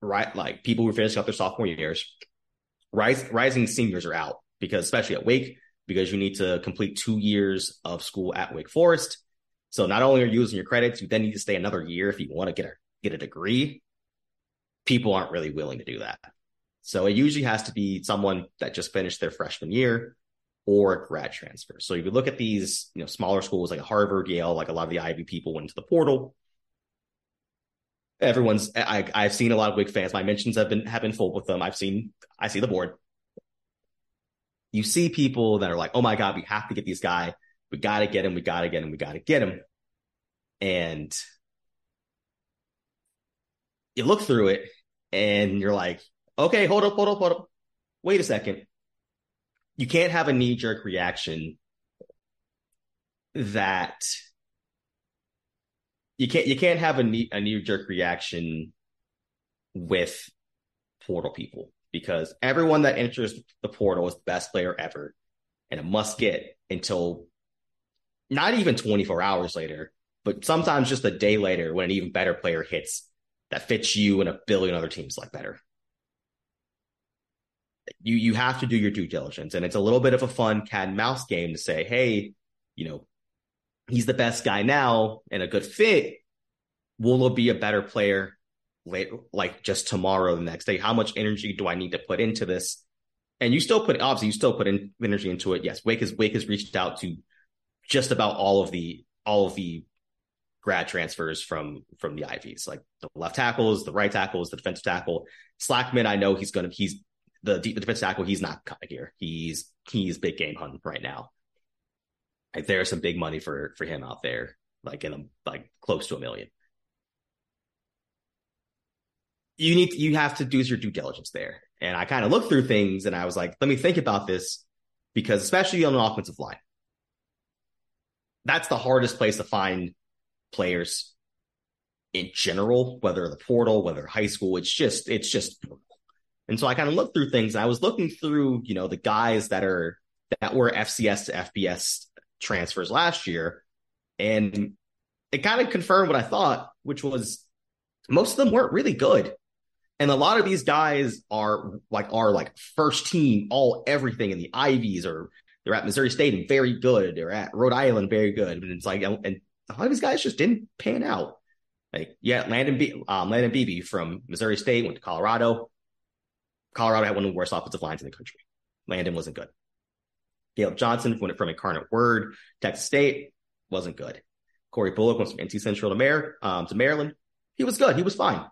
A: right? Like people who finish up their sophomore years, rise, rising seniors are out because, especially at Wake, because you need to complete two years of school at Wake Forest. So not only are you using your credits, you then need to stay another year if you want to get a get a degree. People aren't really willing to do that. So it usually has to be someone that just finished their freshman year or a grad transfer. So if you look at these, you know, smaller schools like Harvard, Yale, like a lot of the Ivy people went into the portal. Everyone's I I've seen a lot of Wake fans. My mentions have been have been full with them. I've seen I see the board. You see people that are like, oh my God, we have to get these guy. We gotta get him, we gotta get him, we gotta get him. And you look through it and you're like, okay, hold up, hold up, hold up. Wait a second. You can't have a knee jerk reaction that you can't you can't have a knee a knee jerk reaction with portal people because everyone that enters the portal is the best player ever and a must get until not even 24 hours later, but sometimes just a day later when an even better player hits that fits you and a billion other teams like better. You you have to do your due diligence, and it's a little bit of a fun cat and mouse game to say, hey, you know, he's the best guy now and a good fit. Will be a better player late, like just tomorrow, the next day? How much energy do I need to put into this? And you still put obviously you still put in energy into it. Yes, Wake has Wake has reached out to just about all of the all of the grad transfers from from the Ivies, like the left tackles, the right tackles, the defensive tackle. Slackman, I know he's gonna he's the, the defensive tackle. He's not coming here. He's he's big game hunting right now. Like, there's some big money for for him out there, like in a, like close to a million. You need you have to do your due diligence there. And I kind of looked through things and I was like, let me think about this because especially on the offensive line, that's the hardest place to find players in general, whether the portal, whether high school. It's just, it's just, and so I kind of looked through things. I was looking through, you know, the guys that are, that were FCS to FBS transfers last year. And it kind of confirmed what I thought, which was most of them weren't really good. And a lot of these guys are like, are like first team, all everything in the Ivies or they're at Missouri State and very good. They're at Rhode Island, very good. And it's like, and a lot of these guys just didn't pan out. Like, yeah, Landon, Be- um, Landon Beebe from Missouri State went to Colorado. Colorado had one of the worst offensive lines in the country. Landon wasn't good. Caleb Johnson went from Incarnate Word, Texas State, wasn't good. Corey Bullock went from NC Central to, Mar- um, to Maryland. He was good. He was fine.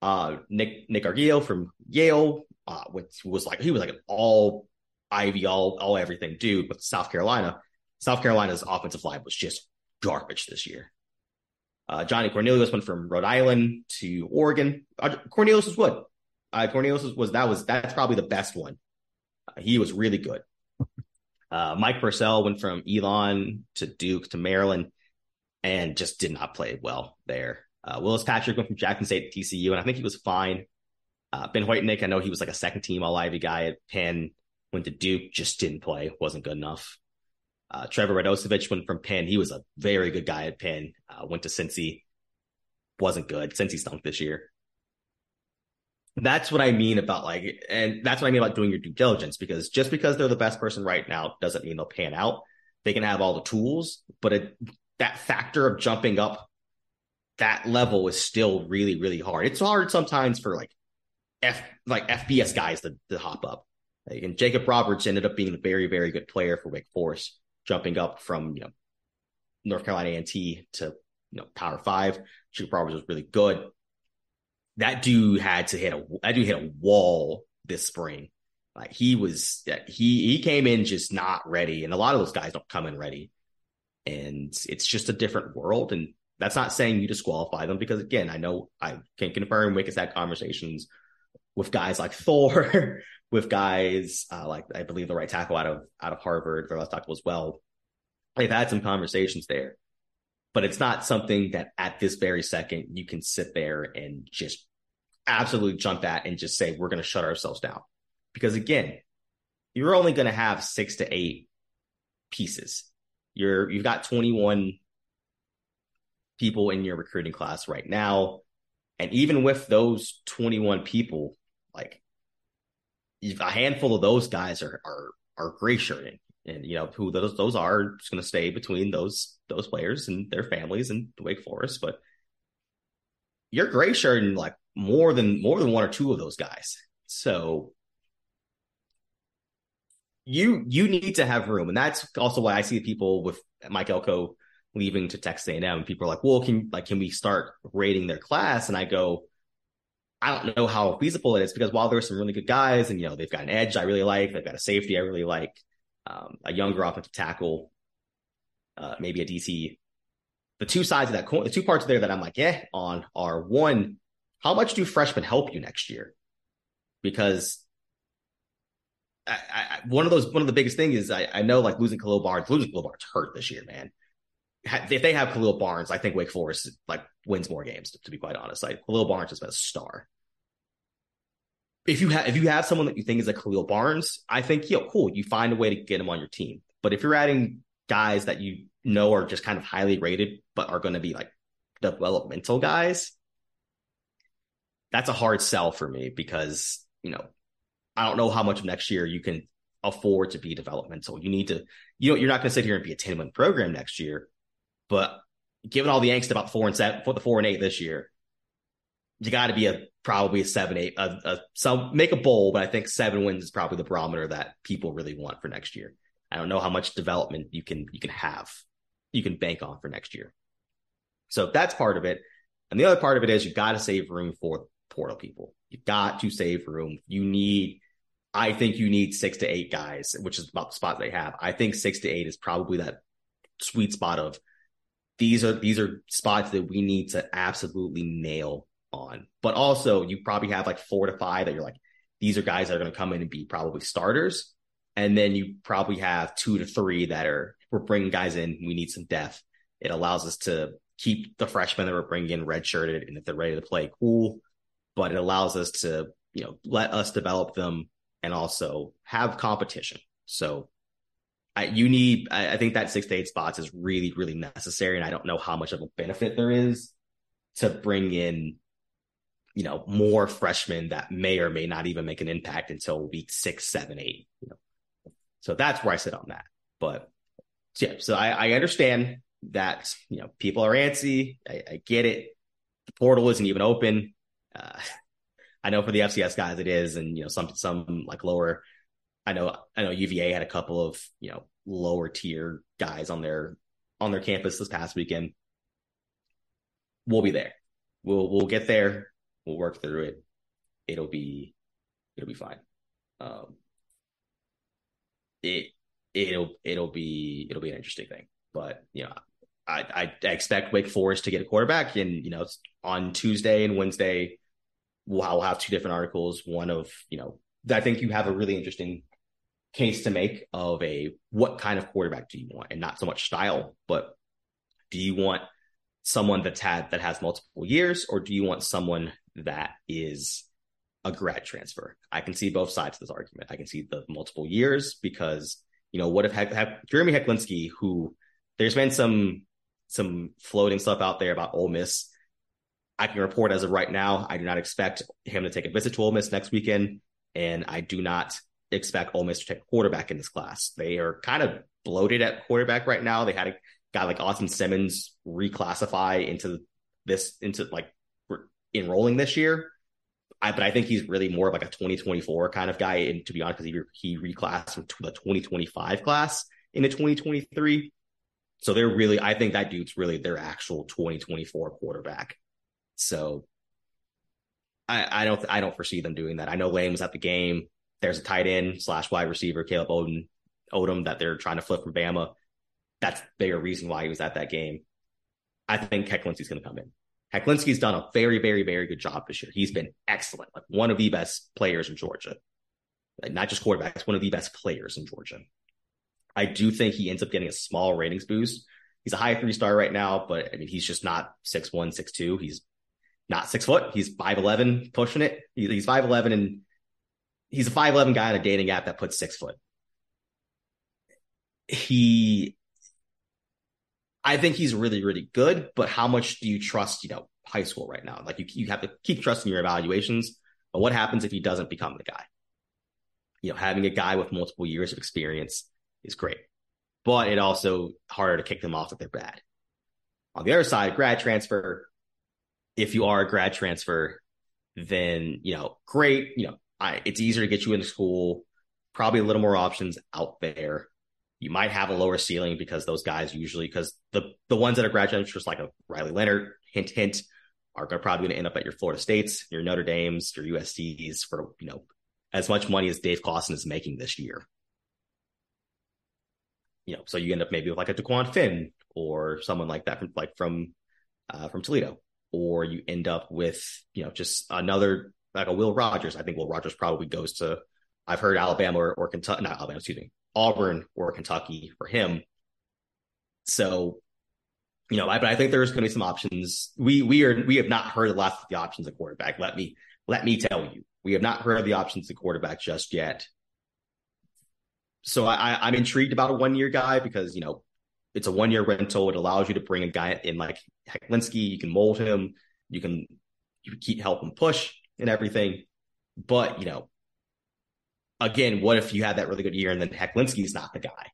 A: Uh, Nick Nick Gargiulo from Yale, uh, which was like he was like an all Ivy, all all everything dude with South Carolina. South Carolina's offensive line was just garbage this year. Uh, Ajani Cornelius went from Rhode Island to Oregon. Uh, Cornelius was good. Uh, Cornelius was, was, that was that's probably the best one. Uh, he was really good. Uh, Mike Purcell went from Elon to Duke to Maryland, and just did not play well there. Uh, Willis Patrick went from Jackson State to TCU, and I think he was fine. Uh, ben Whitenick, I know he was like a second team All Ivy guy at Penn. Went to Duke, just didn't play, wasn't good enough. Uh, Trevor Radosevich went from Penn. He was a very good guy at Penn. Uh, went to Cincy. Wasn't good. Cincy stunk this year. That's what I mean about like, and that's what I mean about doing your due diligence because just because they're the best person right now doesn't mean they'll pan out. They can have all the tools, but it, that factor of jumping up that level is still really, really hard. It's hard sometimes for like F, like FBS guys to, to hop up. Like, and Jacob Roberts ended up being a very, very good player for Wake Forest jumping up from you know North Carolina A&T to you know Power Five. Jacob Roberts was really good. That dude had to hit a that dude hit a wall this spring. Like he was he he came in just not ready, and a lot of those guys don't come in ready. And it's just a different world, and that's not saying you disqualify them because again, I know I can confirm Wake has had conversations with guys like Thor with guys uh, like I believe the right tackle out of out of Harvard, their left tackle as well. They've had some conversations there, but it's not something that at this very second you can sit there and just absolutely jump at and just say we're going to shut ourselves down because again, you're only going to have six to eight pieces. You're you've got 21 people in your recruiting class right now. And even with those 21 people, like a handful of those guys are are are gray shirting. And you know who those those are just going to stay between those those players and their families and the Wake Forest. But you're gray shirting like more than more than one or two of those guys. So you you need to have room, and that's also why I see people with Mike Elko leaving to Texas A&M. And People are like, "Well, can like can we start rating their class?" And I go, I don't know how feasible it is because while there's some really good guys, and you know they've got an edge I really like, they've got a safety I really like, um, a younger offensive tackle, uh, maybe a DC. The two sides of that coin, the two parts there that I'm like, yeah, on are one, how much do freshmen help you next year? Because I, I, one of those, one of the biggest things is I, I know like losing Khalil Barnes, losing Khalil Barnes hurt this year, man if they have Khalil Barnes, I think Wake Forest like wins more games. To, to be quite honest, like Khalil Barnes has been a star. If you have if you have someone that you think is a Khalil Barnes, I think yo cool. You find a way to get him on your team. But if you're adding guys that you know are just kind of highly rated but are going to be like developmental guys, that's a hard sell for me because you know I don't know how much of next year you can afford to be developmental. You need to you know you're not going to sit here and be a 10 win program next year but given all the angst about four and seven for the four and eight this year, you got to be a probably a seven, eight, a, a, some make a bowl, but I think seven wins is probably the barometer that people really want for next year. I don't know how much development you can you can have, you can bank on for next year. So that's part of it, and the other part of it is you got to save room for portal people. You got to save room. You need, I think you need six to eight guys, which is about the spot they have. I think six to eight is probably that sweet spot of these are these are spots that we need to absolutely nail on. But also, you probably have like four to five that you're like, these are guys that are going to come in and be probably starters. And then you probably have two to three that are we're bringing guys in. We need some depth. It allows us to keep the freshmen that we're bringing in redshirted, and if they're ready to play, cool. But it allows us to you know let us develop them and also have competition. So I, you need, I, I think that six to eight spots is really, really necessary. And I don't know how much of a benefit there is to bring in, you know, more freshmen that may or may not even make an impact until week six, seven, eight. You know, so that's where I sit on that. But so yeah, so I, I understand that you know people are antsy. I, I get it. The portal isn't even open. Uh, I know for the FCS guys it is, and you know some some like lower I know I know UVA had a couple of you know lower tier guys on their on their campus this past weekend. We'll be there. We'll we'll get there. We'll work through it. It'll be it'll be fine. Um, it it'll it'll be it'll be an interesting thing. But you know, I I, expect Wake Forest to get a quarterback, and you know, on Tuesday and Wednesday, we'll, we'll have two different articles. One of you know, I think you have a really interesting case to make of a what kind of quarterback do you want and not so much style but do you want someone that's had that has multiple years or do you want someone that is a grad transfer i can see both sides of this argument i can see the multiple years because you know what if jeremy hecklinski who there's been some some floating stuff out there about Ole Miss. I can report as of right now, I do not expect him to take a visit to Ole Miss next weekend, and I do not expect Ole Miss to take quarterback in this class. They are kind of bloated at quarterback right now. They had a guy like Austin Simmons reclassify into this into like enrolling this year. I, but I think he's really more of like a 2024 kind of guy. And to be honest, because he, he reclassed from the 2025 class into 2023. So they're really, I think that dude's really their actual 2024 quarterback. So I, I don't, I don't foresee them doing that. I know Lane was at the game there's a tight end slash wide receiver, Caleb Odom, Odom, that they're trying to flip from Bama. That's bigger reason why he was at that game. I think Hecklinski's going to come in. Hecklinski's done a very, very, very good job this year. He's been excellent, like one of the best players in Georgia. Like not just quarterbacks, one of the best players in Georgia. I do think he ends up getting a small ratings boost. He's a high three star right now, but I mean, he's just not six one, six two. He's not six foot. He's 5'11 pushing it. He's 5'11 and he's a 5'11 guy on a dating app that puts six foot. He, I think he's really, really good, but how much do you trust, you know, high school right now. Like you, you have to keep trusting your evaluations. But what happens if he doesn't become the guy? You know, having a guy with multiple years of experience is great, but it also harder to kick them off if they're bad. On the other side, grad transfer. If you are a grad transfer, then you know, great. You know, I, it's easier to get you into school. Probably a little more options out there. You might have a lower ceiling because those guys usually, because the the ones that are grad transfers like a Riley Leonard, hint hint, are gonna, probably going to end up at your Florida States, your Notre Dames, your USC's for you know as much money as Dave Clawson is making this year. You know, so you end up maybe with like a DeQuan Finn or someone like that from like from uh, from Toledo, or you end up with you know just another like a Will Rogers. I think Will Rogers probably goes to I've heard Alabama or, or Kentucky, not Alabama, excuse me, Auburn or Kentucky for him. So, you know, I, but I think there's going to be some options. We we are we have not heard the last of the options at quarterback. Let me let me tell you, we have not heard the options at quarterback just yet. So I, I'm intrigued about a one year guy because you know it's a one year rental. It allows you to bring a guy in like Hecklinski. You can mold him. You can you keep help him push and everything. But you know, again, what if you had that really good year and then Hecklinski's not the guy?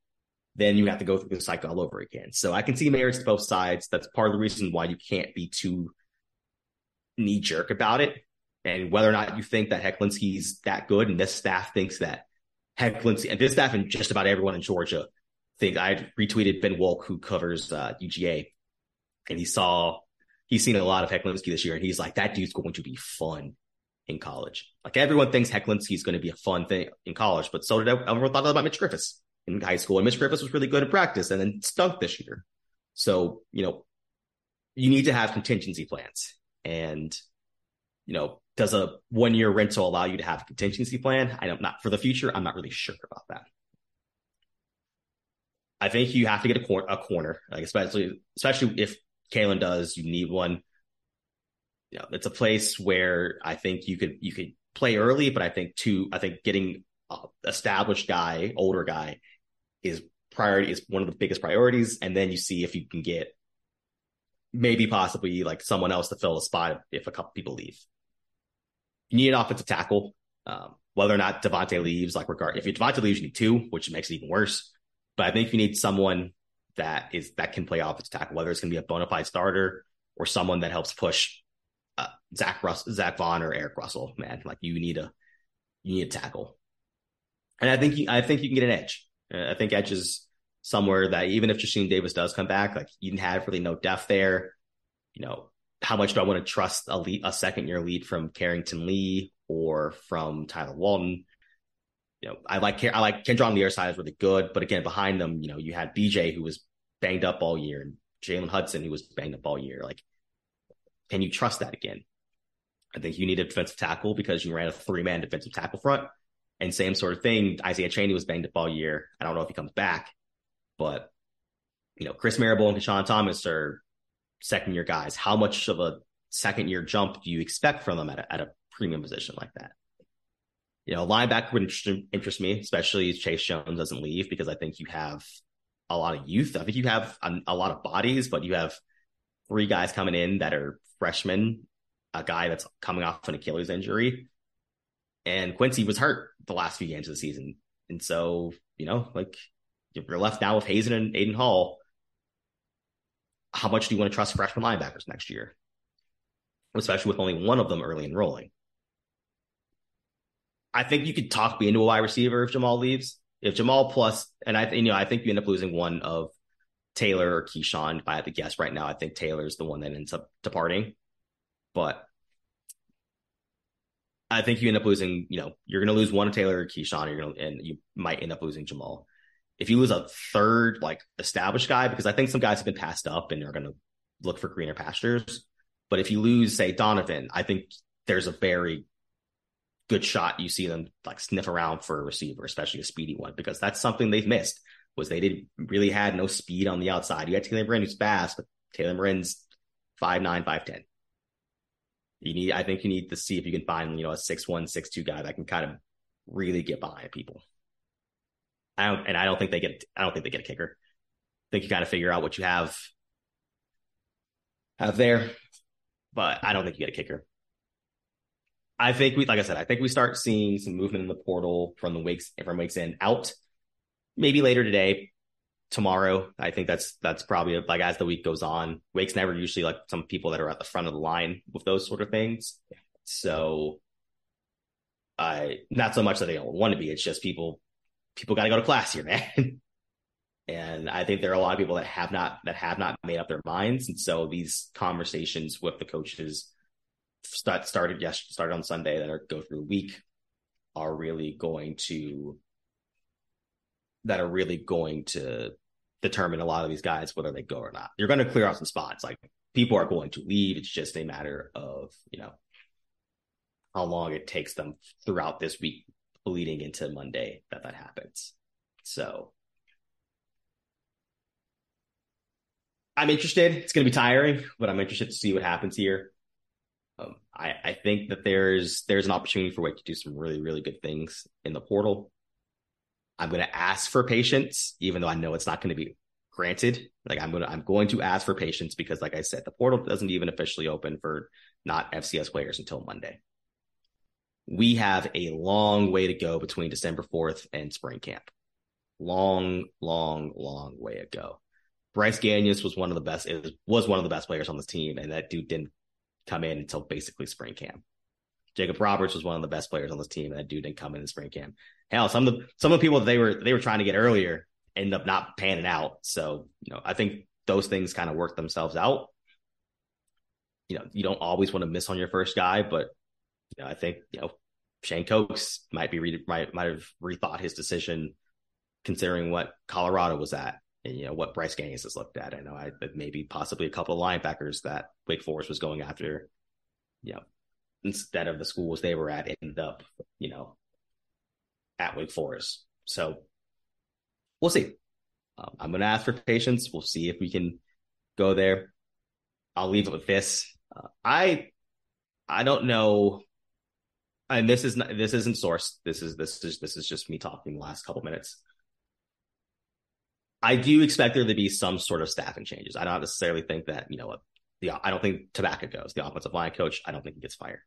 A: Then you have to go through the cycle all over again. So I can see merits to both sides. That's part of the reason why you can't be too knee jerk about it. And whether or not you think that Hecklinski's that good and this staff thinks that Hecklinski and this staff and just about everyone in Georgia think I retweeted Ben Wolk, who covers uh, UGA, and he saw he's seen a lot of Hecklinski this year, and he's like, that dude's going to be fun in college. Like everyone thinks Hecklinski's going to be a fun thing in college, but so did everyone thought about Mitch Griffis in high school. And Mitch Griffis was really good in practice and then stunk this year. So, you know, you need to have contingency plans. And, you know, does a one year rental allow you to have a contingency plan? I don't not for the future. I'm not really sure about that. I think you have to get a, cor- a corner, like especially especially if Caelen does, you need one you know, it's a place where I think you could you could play early, but I think too, I think getting established guy, older guy, is priority is one of the biggest priorities, and then you see if you can get maybe possibly like someone else to fill a spot if a couple people leave. You need an offensive tackle. Um, whether or not Devontae leaves, like regard if Devontae leaves, you need two, which makes it even worse. But I think you need someone that is that can play offensive tackle, whether it's going to be a bona fide starter or someone that helps push Zach Russ, Zach Vaughn or Eric Russell, man. Like you need a you need a tackle, and I think you, I think you can get an edge. Uh, I think edge is somewhere that even if Jasheen Davis does come back, like you have really no depth there. You know, how much do I want to trust a lead, a second year lead from Carrington Lee or from Tyler Walton? You know, I like I like Kendra on the other side is really good, but again, behind them, you know, you had BJ who was banged up all year and Jalen Hudson who was banged up all year. Like can you trust that again? I think you need a defensive tackle because you ran a three man defensive tackle front. And same sort of thing. Isaiah Chaney was banged up all year. I don't know if he comes back, but you know, Chris Marable and Keyshawn Thomas are second year guys. How much of a second year jump do you expect from them at a, at a premium position like that? You know, linebacker would interest, interest me, especially if Chase Jones doesn't leave, because I think you have a lot of youth. I think you have a, a lot of bodies, but you have three guys coming in that are freshman, a guy that's coming off an Achilles injury. And Quincy was hurt the last few games of the season. And so, you know, like you're left now with Hazen and Aiden Hall. How much do you want to trust freshman linebackers next year? Especially with only one of them early enrolling. I think you could talk me into a wide receiver if Jahmal leaves. If Jahmal plus, and I, think you know, I think you end up losing one of Taylor or Keyshawn, if I had to guess right now, I think Taylor's the one that ends up departing. But I think you end up losing, you know, you're going to lose one Taylor or Keyshawn, you're gonna, and you might end up losing Jahmal. If you lose a third, like established guy, because I think some guys have been passed up and are going to look for greener pastures. But if you lose, say, Donavon, I think there's a very good shot you see them like sniff around for a receiver, especially a speedy one, because that's something they've missed was they didn't really had no speed on the outside. You had Taylor Morin who's fast, but Taylor Morin's five nine, five ten. You need, I think, you need to see if you can find, you know, a six one, six two guy that can kind of really get behind people. I don't, and I don't think they get, I don't think they get a kicker. I think you kind of figure out what you have have there. but I don't think you get a kicker. I think we, like I said, I think we start seeing some movement in the portal from the Wakes from Wakes in out. Maybe later today, tomorrow. I think that's that's probably like as the week goes on. Wake's never usually like some people that are at the front of the line with those sort of things. So I not so much that they don't want to be. It's just people people got to go to class here, man. and I think there are a lot of people that have not that have not made up their minds, and so these conversations with the coaches start, started yes started on Sunday that are go through week are really going to that are really going to determine a lot of these guys whether they go or not. You're going to clear out some spots. Like people are going to leave. It's just a matter of you know how long it takes them throughout this week leading into Monday that that happens. So I'm interested. It's going to be tiring, but I'm interested to see what happens here. Um, I, I think that there's there's an opportunity for Wake to do some really really good things in the portal. I'm going to ask for patience, even though I know it's not going to be granted. Like I'm going to I'm going to ask for patience because, like I said, the portal doesn't even officially open for not FCS players until Monday. We have a long way to go between December 4th and spring camp. Long, long, long way to go. Bryce Gagnes was one of the best, It was one of the best players on this team, and that dude didn't come in until basically spring camp. Jacob Roberts was one of the best players on this team, and that dude didn't come in in spring camp. Hell, some of the some of the people that they were they were trying to get earlier end up not panning out. So you know, I think those things kind of work themselves out. You know, you don't always want to miss on your first guy, but you know, I think you know Shane Kochs might be re- might might have rethought his decision considering what Colorado was at and you know what Bryce Gagnes has looked at. I know I maybe possibly a couple of linebackers that Wake Forest was going after, you know, instead of the schools they were at ended up, you know, at Wake Forest. So we'll see. Um, I'm going to ask for patience. We'll see if we can go there. I'll leave it with this. Uh, I I don't know. And this is not, this isn't sourced. This is this is this is just me talking the last couple minutes. I do expect there to be some sort of staffing changes. I don't necessarily think that, you know, the, I don't think Tabacca goes, the offensive line coach. I don't think he gets fired.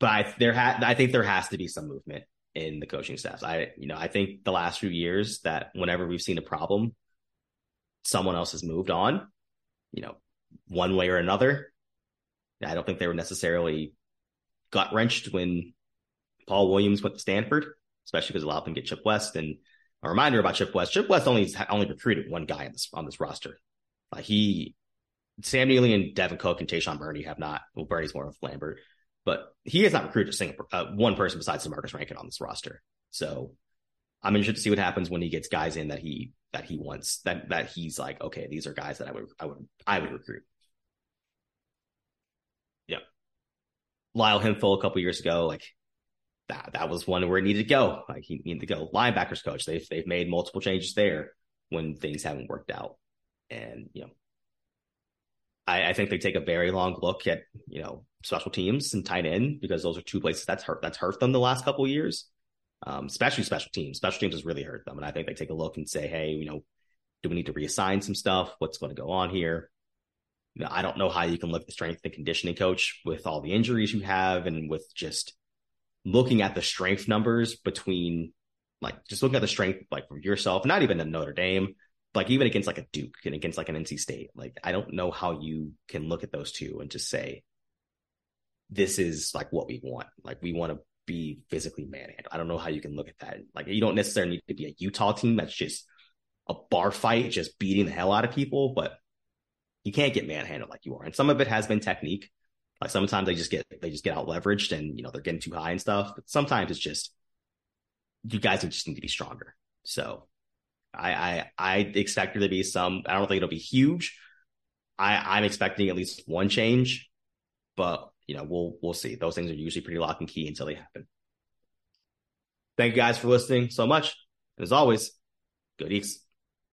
A: But I, there ha- I think there has to be some movement in the coaching staffs. I, you know, I think the last few years that whenever we've seen a problem, someone else has moved on, you know, one way or another. I don't think they were necessarily gut wrenched when Paul Williams went to Stanford, especially because a lot of them get Chip West and a reminder about Chip West. Chip West only only recruited one guy on this on this roster. Uh, he, Sam Neely and Devin Cook and Tayshawn Burney have not. Well, Burney's more of Lambert, but he has not recruited a single uh, one person besides Marcus Rankin on this roster. So I'm interested to see what happens when he gets guys in that he that he wants that that he's like, okay, these are guys that I would I would I would recruit. Yeah, Lyle Hemphill a couple years ago, like that that was one where he needed to go. Like he needed to go. Linebackers coach. They've they've made multiple changes there when things haven't worked out. And you know, I, I think they take a very long look at, you know, special teams and tight end because those are two places that's hurt that's hurt them the last couple years. Um, especially special teams. Special teams has really hurt them. And I think they take a look and say, hey, you know, do we need to reassign some stuff? What's going to go on here? You know, I don't know how you can look at the strength and conditioning coach with all the injuries you have and with just looking at the strength numbers between like just looking at the strength like for yourself, not even in Notre Dame, like even against like a Duke and against like an NC State. Like I don't know how you can look at those two and just say this is like what we want. Like we want to be physically manhandled. I don't know how you can look at that. Like you don't necessarily need to be a Utah team that's just a bar fight, just beating the hell out of people, but you can't get manhandled like you are. And some of it has been technique. Like sometimes they just get they just get out leveraged and you know they're getting too high and stuff. But sometimes it's just you guys just need to be stronger. So I I, I expect there to be some. I don't think it'll be huge. I I'm expecting at least one change, but you know we'll we'll see. Those things are usually pretty lock and key until they happen. Thank you guys for listening so much. And as always, good eats.